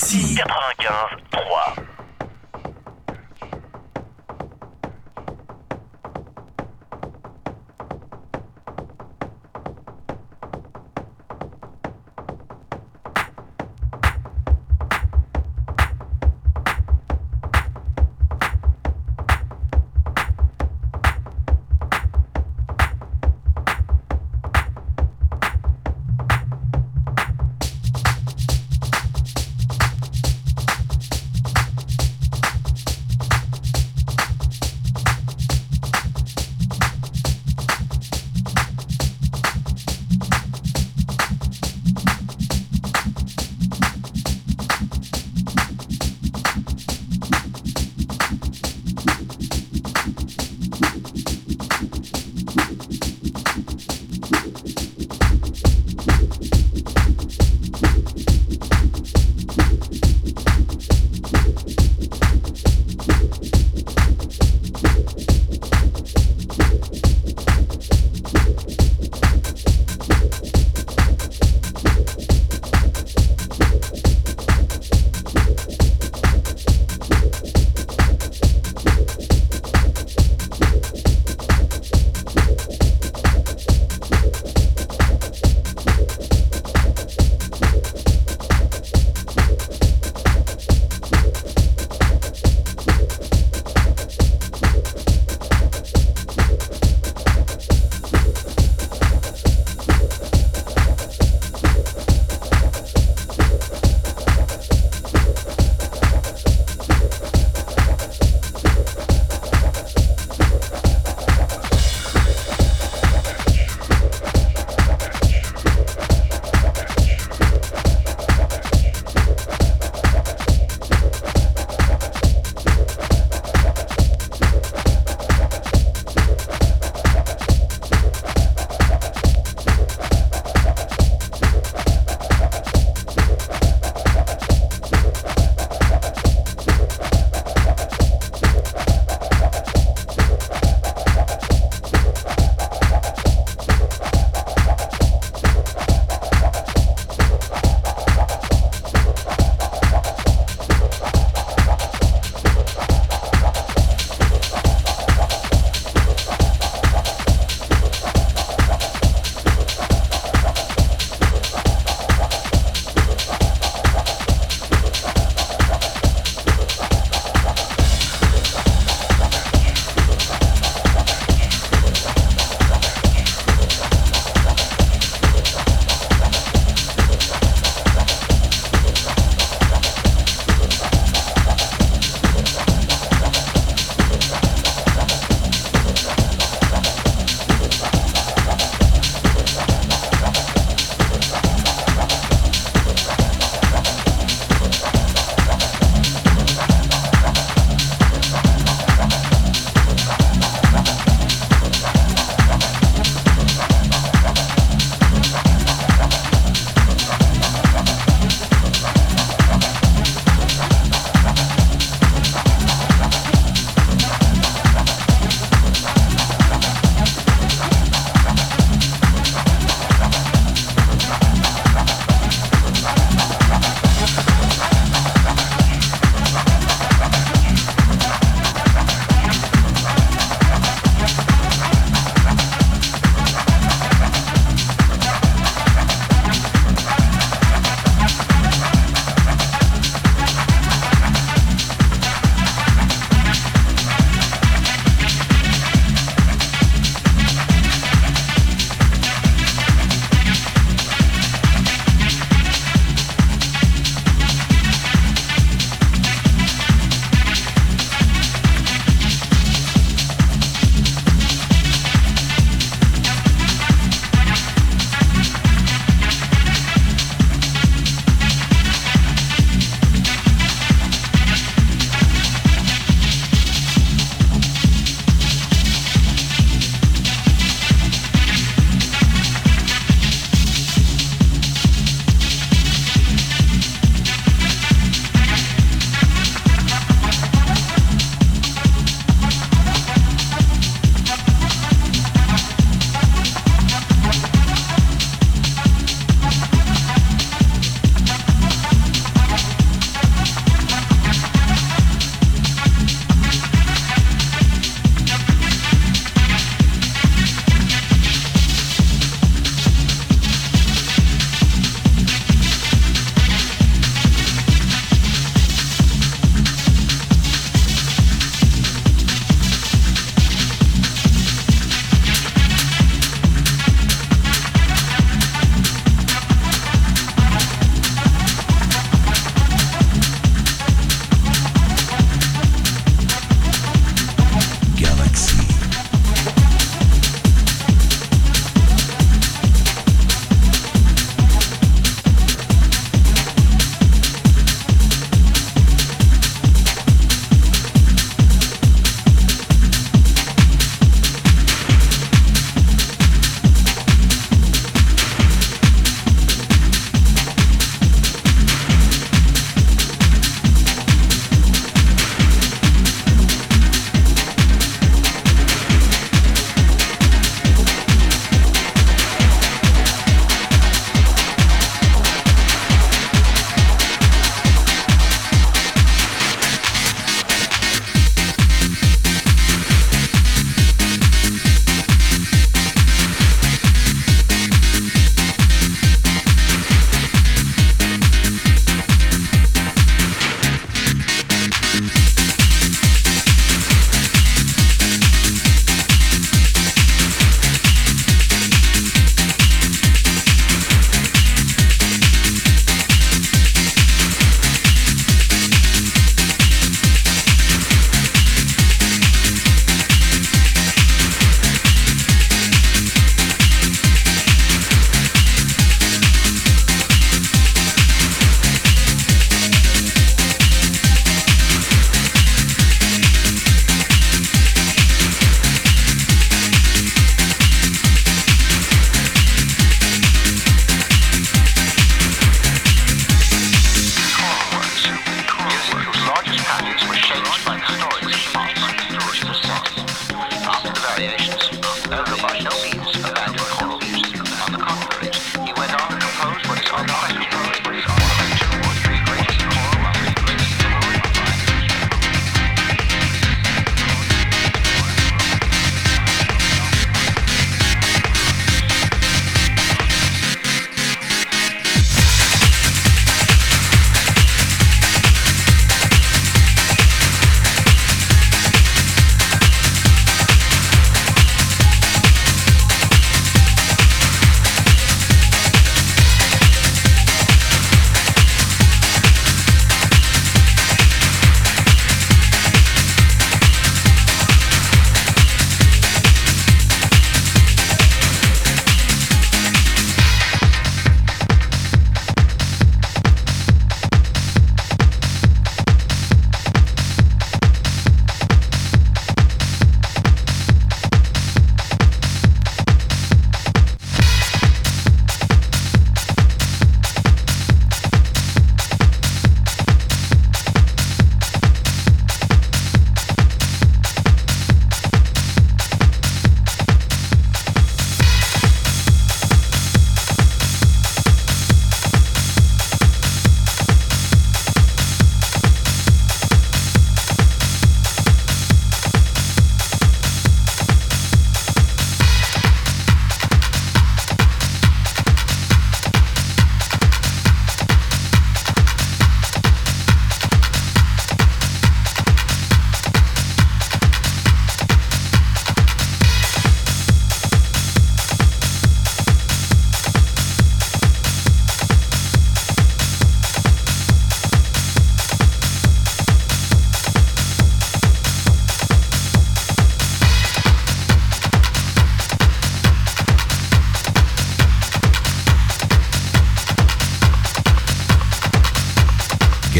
Galaxy 95 3.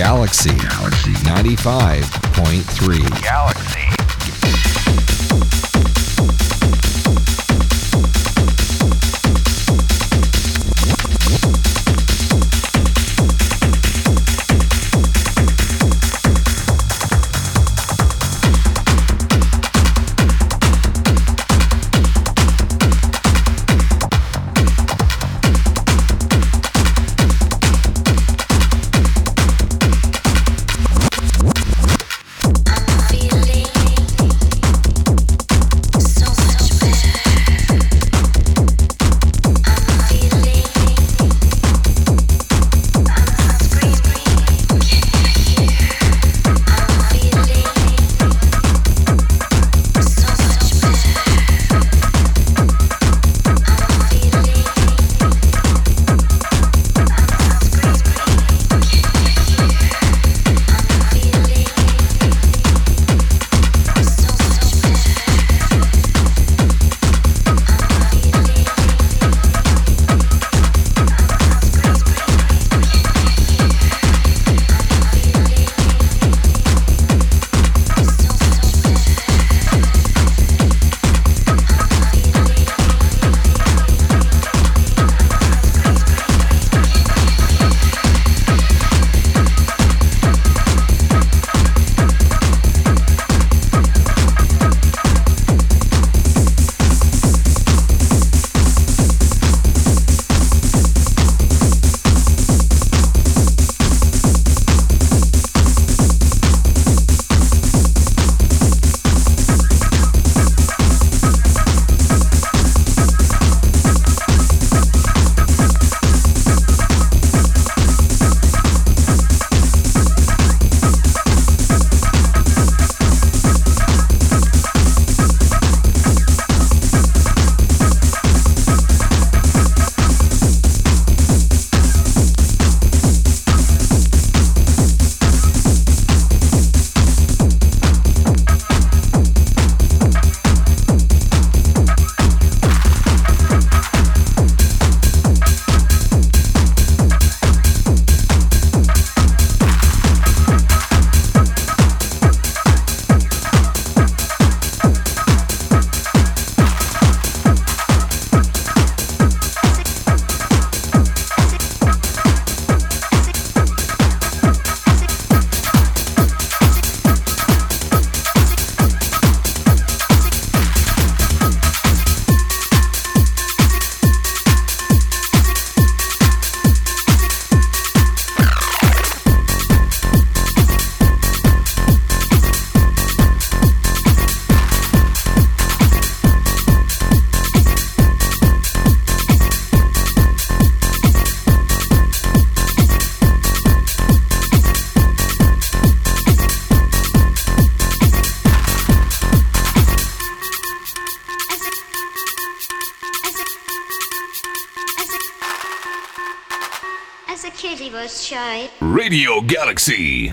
Galaxy 95.3. Galaxy. Galaxy.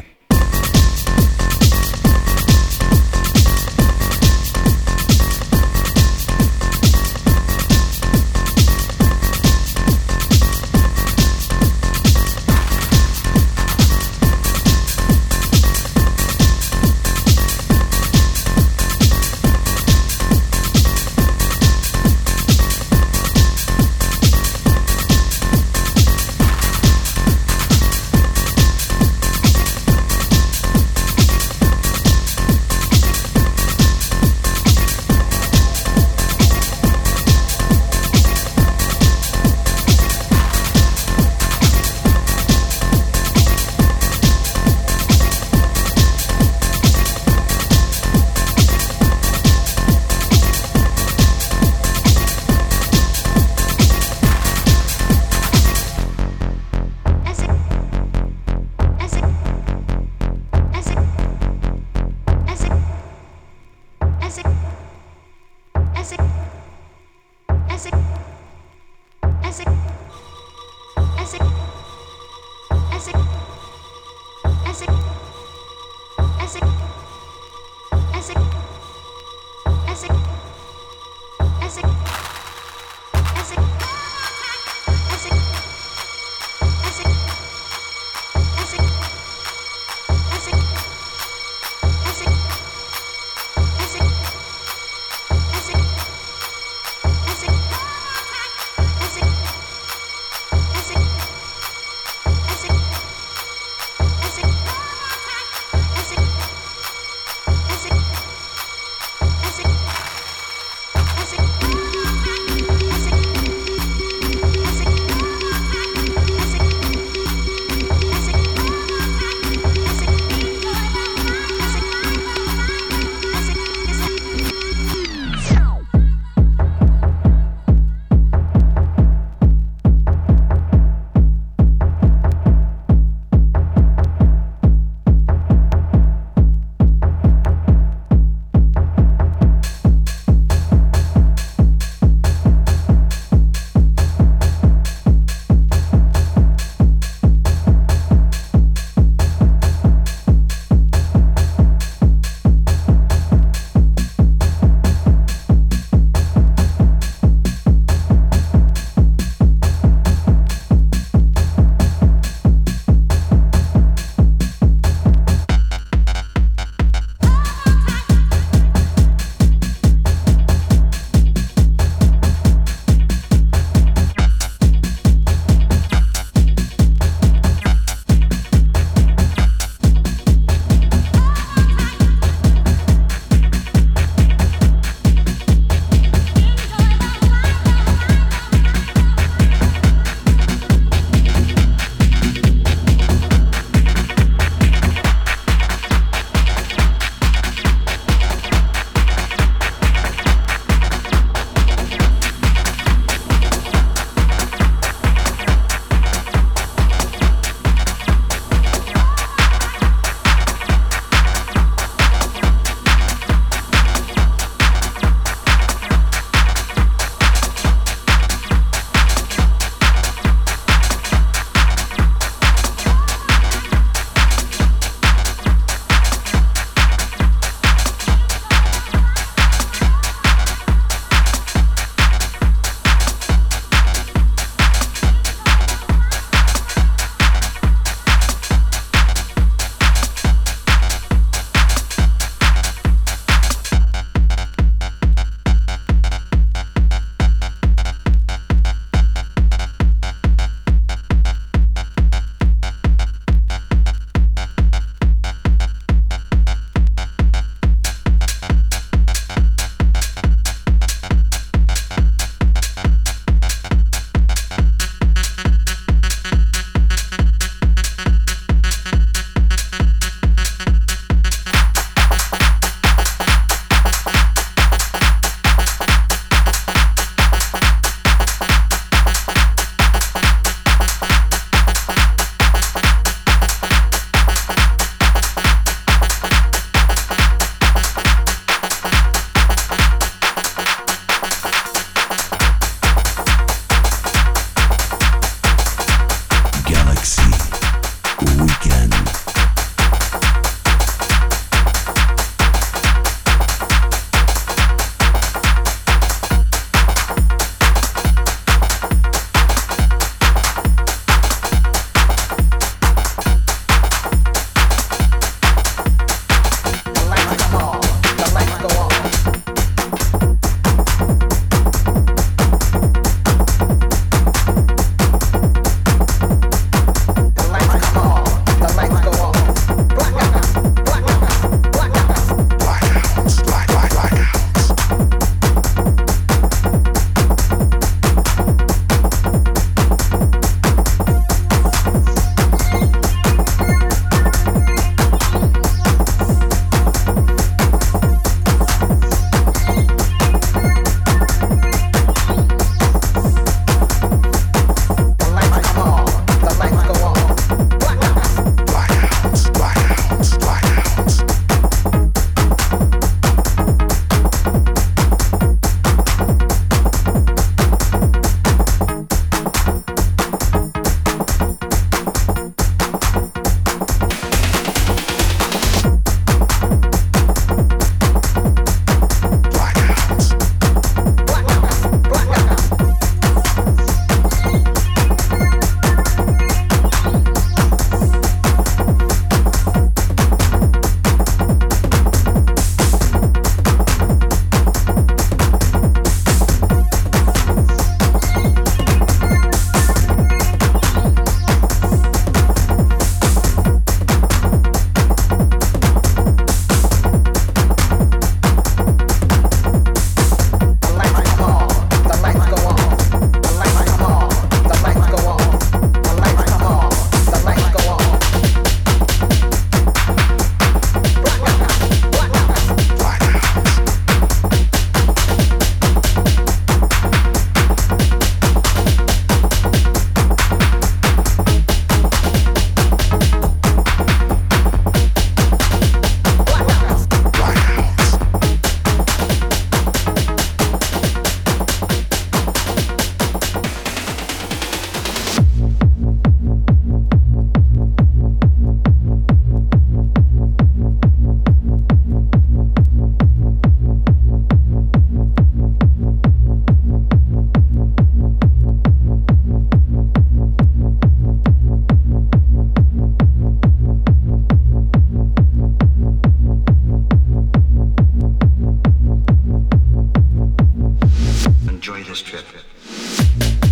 Enjoy this trip.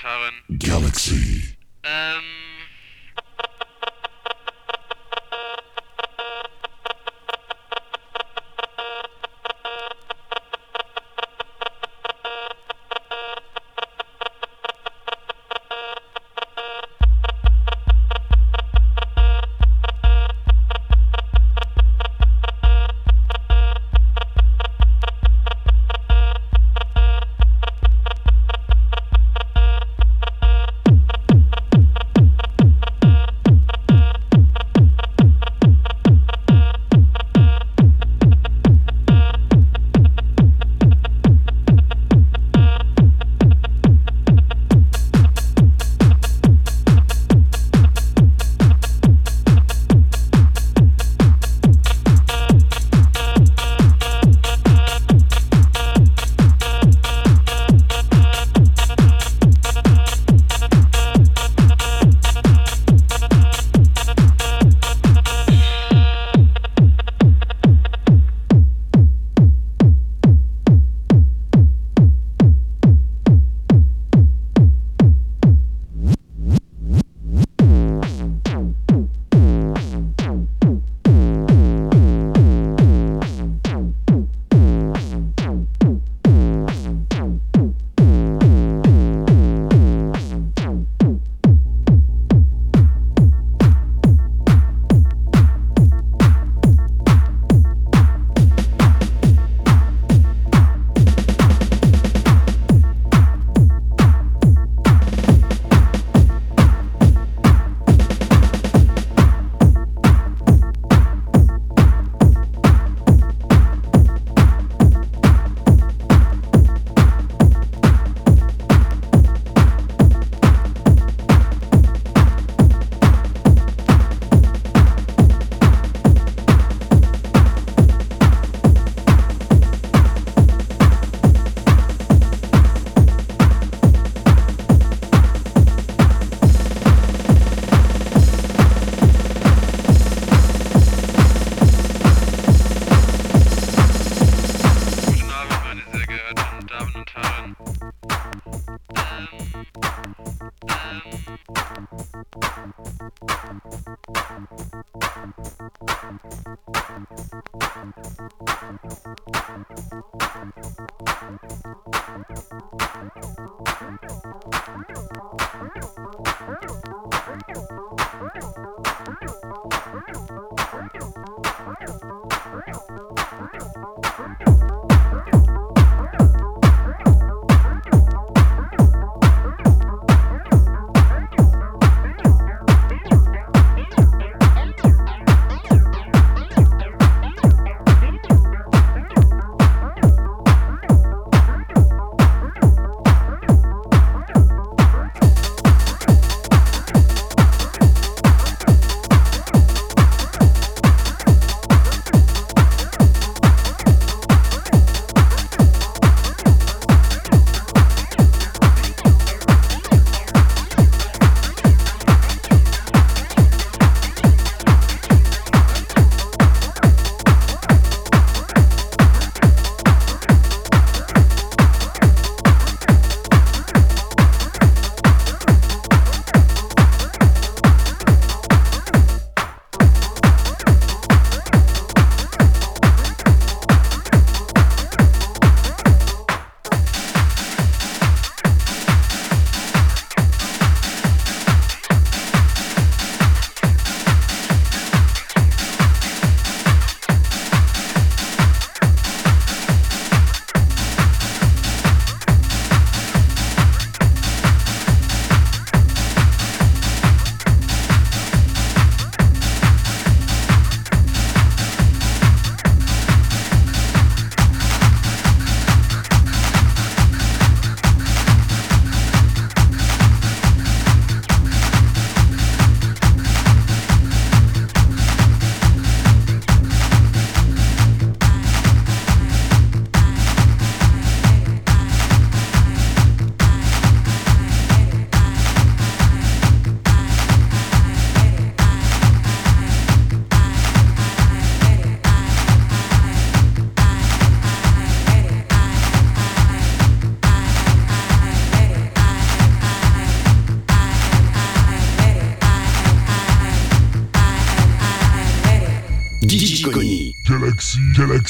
Karen. Galaxy. Um,